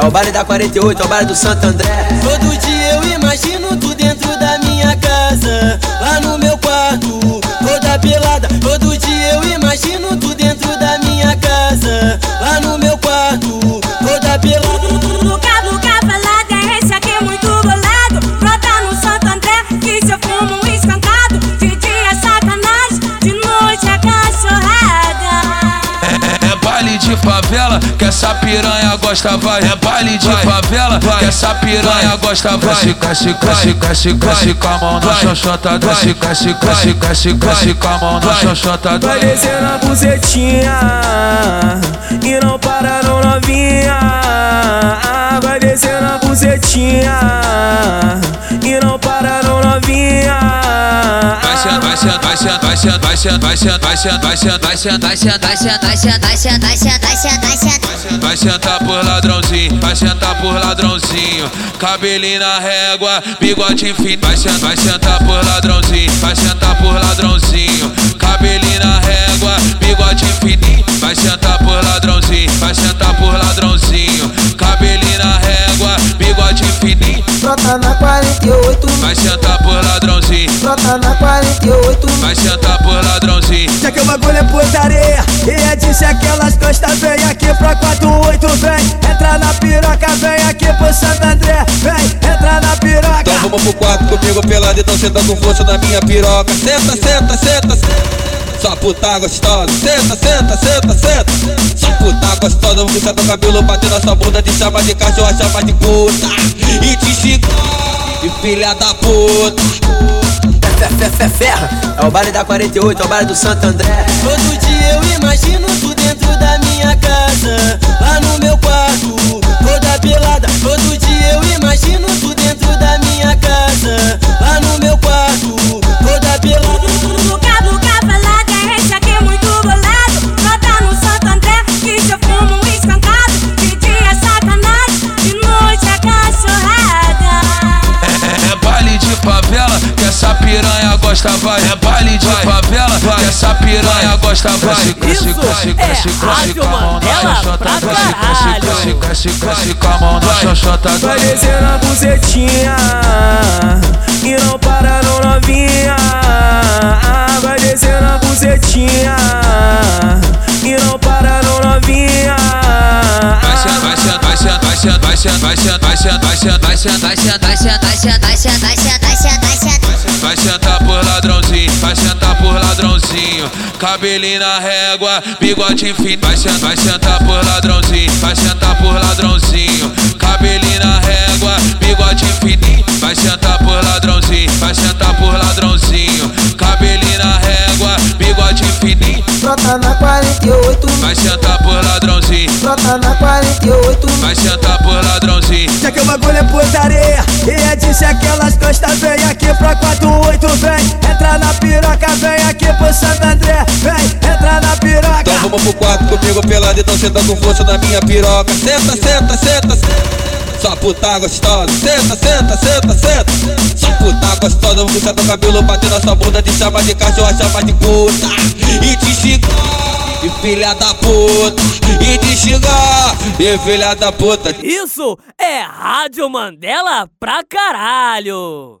É o baile da 48, é o baile do Santo André. Todo dia favela, que essa piranha gosta, vai. É baile de favela, que essa piranha gosta, vai. Desce, desce, desce, desce, desce com a mão na xoxota. Desce, desce, desce, desce, desce com a mão na xoxota. Vai descer na bucetinha e não para não novinha. Vai descer na bucetinha vai senta, vai senta, vai senta, Vai sentar, vai sentar, vai sentar, vai sentar, vai sentar, vai sentar. Vai sentar por ladrãozinho, vai sentar por ladrãozinho. Cabelinho na régua, bigode fino. Vai sentar, vai sentar por ladrãozinho, vai sentar por ladrãozinho. Brota na 48, Vai sentar por ladrãozinho, brota na 48. vai sentar por ladrãozinho. Já que o bagulho é putaria E é disso aquelas costas Vem aqui pra 48, vem Entra na piroca, vem aqui pro Santo André Vem, entra na piroca Então vamos pro quarto comigo pelado, então senta com força na minha piroca. Senta, senta, senta, senta. Só puta gostosa, senta, senta, senta, senta. Só puta gostosa, vou puxar teu cabelo, bater na sua bunda, te chama de cachorro, chama de puta. E te xingar, de filha da puta. Ferra. É o baile da 48, é o baile do Santo André. Todo dia eu imagino tu dentro da minha casa, lá no meu quarto, toda pelada. Gosta, vai. É baile de favela, que essa piranha gosta, vai. Desce, é desce, desce Rádio com a mão na xoxota. desce, caralho. desce, desce, desce com a mão na xoxota. Vai descer na bucetinha E não para não novinha Vai descer na bucetinha E não para não novinha Vai senta, vai senta, vai senta, vai senta, vai senta, vai senta, vai senta, vai senta, vai senta, vai senta, Vai sentar, vai sentar, vai sentar, vai sentar, vai sentar, vai sentar. Vai sentar por ladrãozinho, Cabelinho na régua, bigode fino. Vai sentar, vai sentar por ladrãozinho, vai sentar por ladrãozinho. Cabelinho na régua, bigode fininho. Vai sentar por ladrãozinho, vai sentar por ladrãozinho. Cabelinho na régua, bigode fininho. Brota na 48, Vai sentar por ladrãozinho, brota na 48. vai sentar por ladrãozinho. Já que o bagulho é putaria E é disso aquelas costas Vem aqui pra 48, vem Entra na piroca, vem aqui pro Santo vamos pro quarto comigo pelado, então senta com força na minha piroca. Senta, senta, senta, senta. Só puta gostosa, senta, senta, senta, senta. Só puta gostosa, vou puxar teu cabelo, bater na sua bunda, te chama de cachorro, chama de puta. E te xingar, de filha da puta. E te xingar, de filha da puta. Isso é Rádio Mandela pra caralho.